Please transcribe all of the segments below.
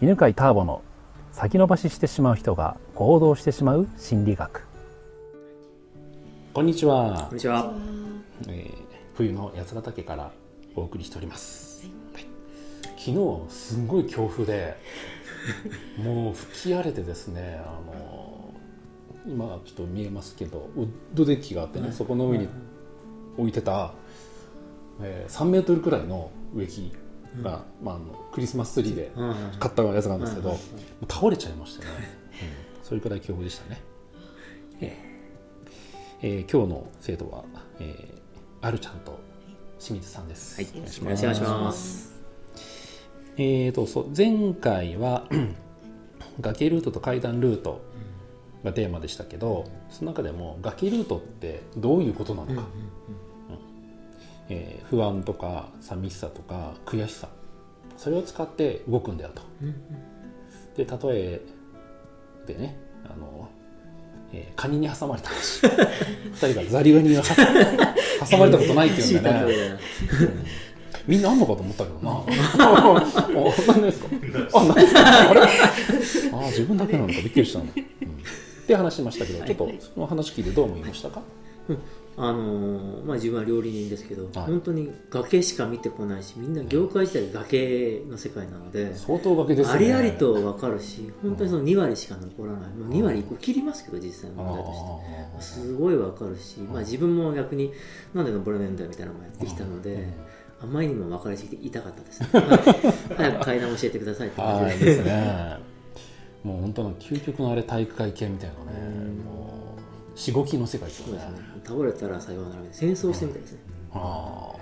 犬飼ターボの先延ばししてしまう人が行動してしまう心理学。こんにちは。こんにちは、えー冬の八ヶ岳からお送りしております、はい。昨日すんごい強風でもう吹き荒れてですねあの今ちょっと見えますけどウッドデッキがあってね、そこの上に置いてた、えー3メートルくらいの植木が、まあ、あのクリスマスツリーでうんうん買ったやつなんですけど、うんもう倒れちゃいましたね、うん。それくらい強風でしたね、えーえー今日の生徒は、えーあるちゃんと清水さんです、はい。お願いしよろしくお願いします。えーとそう前回は 崖ルートと階段ルートがテーマでしたけどその中でも崖ルートってどういうことなのか、うんえー不安とか寂しさとか悔しさそれを使って動くんだよと。で例えでねあの、えーカニに挟まれた話 二人がザリガニに挟挟まれたことないっていうんだよね。みんなあんのかと思ったけどな。あ、ですか？あ、なんですか？あれ？あ、自分だけなのか、びっくりしたの。うん、って話しましたけど、ちょっとその話聞いてどう思いましたか？あのーまあ自分は料理人ですけど、はい。本当に崖しか見てこないしみんな業界自体崖の世界なので、相当崖ですね。ありありと分かるし本当にその2割しか残らない、もう2割こう切りますけど実際の問題として。すごい分かるし、まあ、自分も逆になんで登れないんだよみたいなのもやってきたので、あまりにも分かりすぎて痛かったです、は い早く階段教えてくださいって感はい。じでですね。もう本当の究極のあれ体育会系みたいなね、しごきの世界ですよね。そうです。ね。倒れたらさようならみたいな。戦争してみたいですね、あ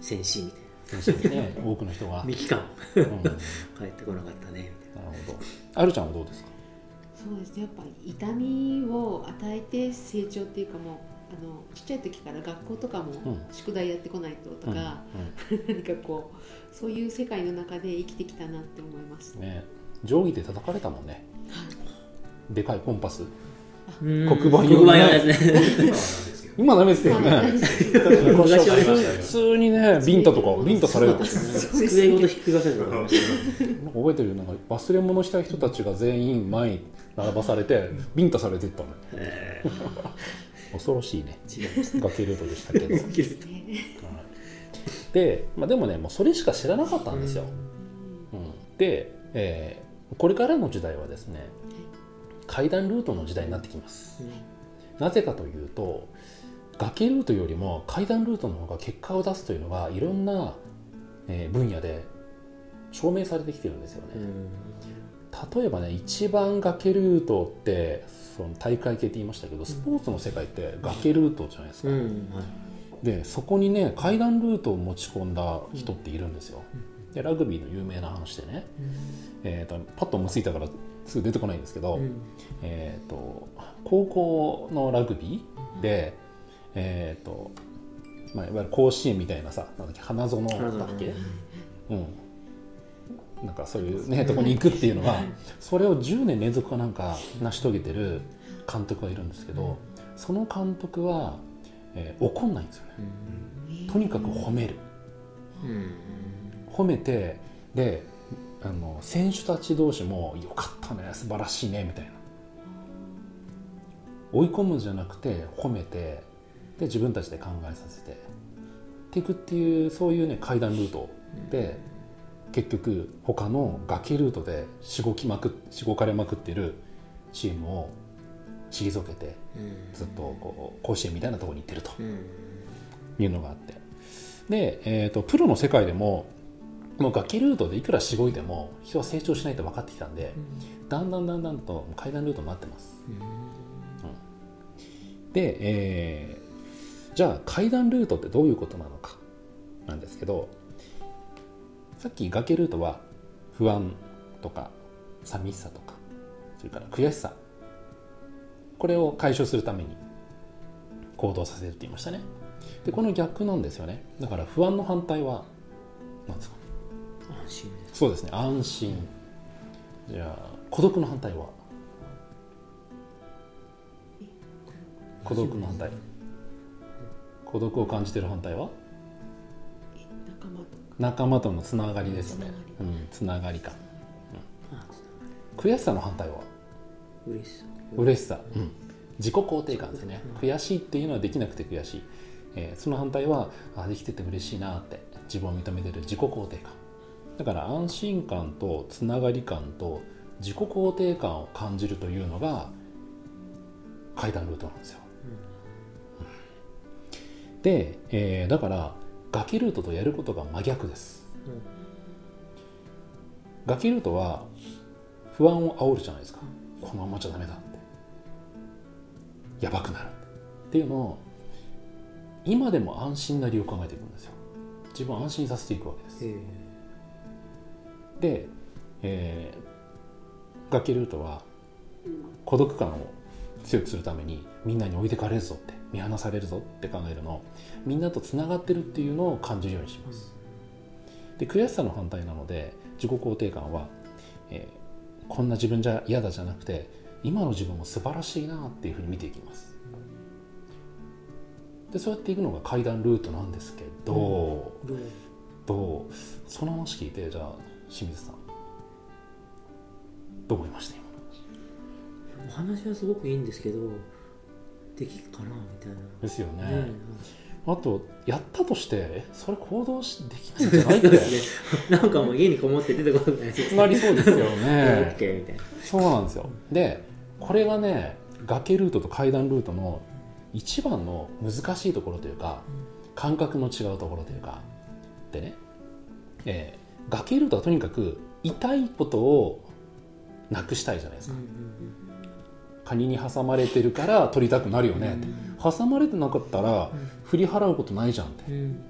戦死みたいな。ね、多くの人が。三期間。帰ってこなかったね。みたいなほど。あるちゃんはどうですか？そうですね。やっぱり痛みを与えて成長っていうかもうあのちっちゃい時から学校とかもうん。宿題やってこないととか、何かこうそういう世界の中で生きてきたなって思います。うんね、定規で叩かれたもんね。でかいコンパス。黒黒板用のですね。今ダメですけどね。普通にね、ビンタとか、ビンタされる。机ごとひっくり返されたことありましたねなんか覚えてるなんか忘れ物した人たちが全員前に並ばされてビンタされていったの。へ恐ろしいね。ー違いました崖ルートでしたけど。で、まあ、でもねもうそれしか知らなかったんですよ、うん。で、えーこれからの時代はですね階段ルートの時代になってきます。なぜかというと崖ルートよりも階段ルートの方が結果を出すというのがいろんな、えー分野で証明されてきてるんですよね、例えばね一番崖ルートってその大会系って言いましたけどスポーツの世界って崖ルートじゃないですか、うんはい。でそこにね階段ルートを持ち込んだ人っているんですよ、でラグビーの有名な話でね、えー、とパッと思いついたからすぐ出てこないんですけど、うん。えー、と高校のラグビーで、えーとまあ、いわゆる甲子園みたいなさなんだっけ花園だっけ、うん、なんかそういうねとこに行くっていうのはそれを10年連続かなんか成し遂げてる監督がいるんですけどその監督は、えー怒んないんですよね。とにかく褒める。うん。褒めてであの選手たち同士も「よかったね素晴らしいね」みたいな。追い込むんじゃなくて褒めてで自分たちで考えさせて。っていくっていうそういうね階段ルートで結局他の崖ルートでしごきまくしごかれまくってるチームを退けてずっとこう甲子園みたいなところに行ってるとうん。いうのがあって。で、えー、とプロの世界でももう崖ルートでいくらしごいても人は成長しないと分かってきたんで、だんだんだんだんと階段ルートになってます、で、えーじゃあ階段ルートってどういうことなのかなんですけどさっき崖ルートは不安とか寂しさとかそれから悔しさ。これを解消するために行動させるって言いましたね。でこの逆なんですよね。だから不安の反対は何ですか？安心そうですね。安心。じゃあ孤独の反対は？孤独の反対。孤独を感じてる反対は？仲間とのつながりですね。つながうんつながりか、うん。あ悔しさの反対は？嬉しさ。嬉しさ、うん、自己肯定感ですね、悔しいっていうのはできなくて悔しい、えーその反対はあできてて嬉しいなって自分を認めてる自己肯定感だから安心感とつながり感と自己肯定感を感じるというのが階段ルートなんですよ、うん。で、えーだから崖ルートとやることが真逆です、崖ルートは不安を煽るじゃないですか、このままじゃダメだって。やばくなるって。いうのを今でも安心な理由を考えていくんですよ。自分を安心させていくわけです。へえで、えー、崖ルートは孤独感を強くするためにみんなに置いてかれるぞって見放されるぞって考えるのをみんなとつながってるっていうのを感じるようにします。で悔しさの反対なので自己肯定感は、えーこんな自分じゃ嫌だじゃなくて今の自分も素晴らしいなっていうふうに見ていきます。でそうやっていくのが階段ルートなんですけど、どうどう？その話聞いてじゃあ清水さん。どう思いました？今。お話はすごくいいんですけどできるかなみたいな。ですよね。ねあとやったとしてえそれ行動しできないんじゃないって。ね。なんかもう家にこもって出てこないですなりそうですよね。ケーみたいな。そうなんですよ。でこれがね崖ルートと階段ルートの一番の難しいところというか感覚の違うところというか。でね、えー崖ルートはとにかく痛いことをなくしたいじゃないですか、カニに挟まれてるから取りたくなるよねって、挟まれてなかったら振り払うことないじゃんって。うん。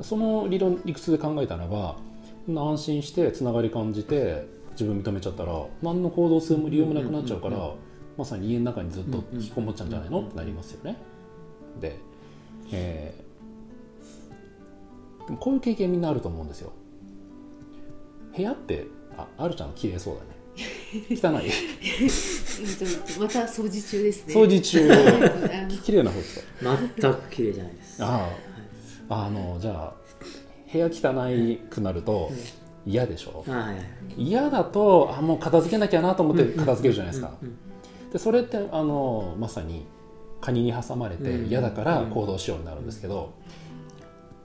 その理論理屈で考えたらば安心してつながり感じて自分認めちゃったら何の行動する理由もなくなっちゃうから、うんうんうんまさに家の中にずっと引きこもっちゃうんじゃないの、ってなりますよね。で、えーでもこういう経験みんなあると思うんですよ。部屋ってああるちゃん綺麗そうだね。汚い。また掃除中ですね。掃除中。綺麗な方ですか？全く綺麗じゃないです。ああ。あのじゃあ部屋汚くなると嫌でしょ、嫌だとあもう片付けなきゃなと思って片付けるじゃないですか、うんうんでそれってあのまさにカニに挟まれてうん。嫌だから行動しようになるんですけど、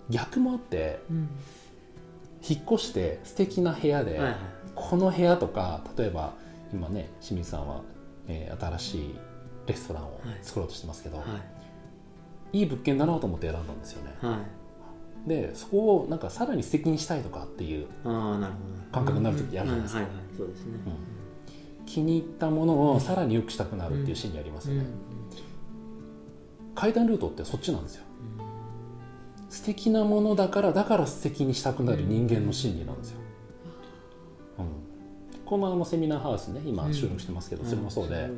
逆もあってうん。引っ越して素敵な部屋で、はいはい。この部屋とか例えば今ね清水さんは、えー新しいレストランを作ろうとしてますけど、はい。い、い物件だなと思って選んだんですよね。はい。でそこをなんかさらに素敵にしたいとかっていう感覚になる時あるじゃないですか。気に入ったものをさらに良くしたくなるっていう心理ありますよね、階段ルートってそっちなんですよ、素敵なものだからだから素敵にしたくなる人間の心理なんですよ、うん、このあのセミナーハウスね今収録してますけど、それもそうで、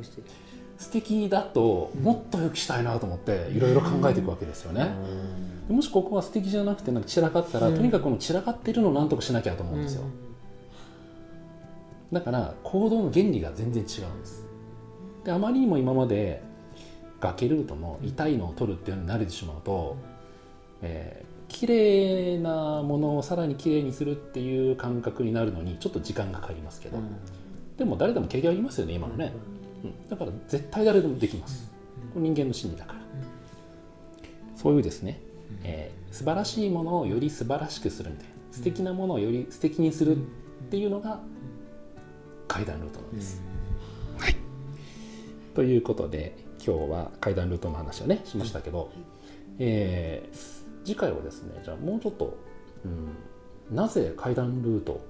素敵。だともっと良くしたいなと思っていろいろ考えていくわけですよね、でもしここが素敵じゃなくてなんか散らかったら、うんとにかくこの散らかってるのをなんとかしなきゃと思うんですよ、だから行動の原理が全然違うんです。であまりにも今まで崖ルートの痛いのを取るっていうのに慣れてしまうと、えー綺麗なものをさらに綺麗にするっていう感覚になるのにちょっと時間がかかりますけど、でも誰でも経験ありますよね今のね、うんだから絶対誰でもできます、これ人間の心理だから、そういうですね、えー素晴らしいものをより素晴らしくするみたいな。素敵なものをより素敵にするっていうのが階段ルートなんです、はい、ということで今日は階段ルートの話をねしましたけど、えー次回はですねじゃあもうちょっと、うん、なぜ階段ルート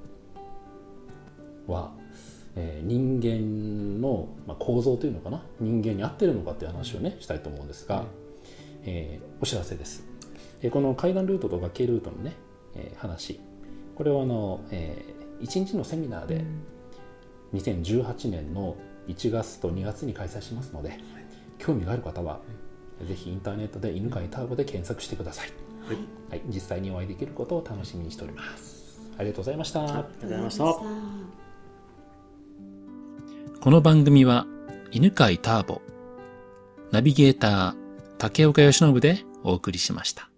は、えー人間の、まあ、構造というのかな人間に合ってるのかっていう話をねしたいと思うんですが、えーお知らせです、えーこの階段ルートと崖ルートのね、えー話。これはあの、え1日のセミナーで2018年の1月と2月に開催しますので、興味がある方は、ぜひインターネットで犬飼ターボで検索してください、はい。はい、実際にお会いできることを楽しみにしております。ありがとうございました、ありがとうございました。この番組は犬飼ターボ、ナビゲーター竹岡由伸でお送りしました。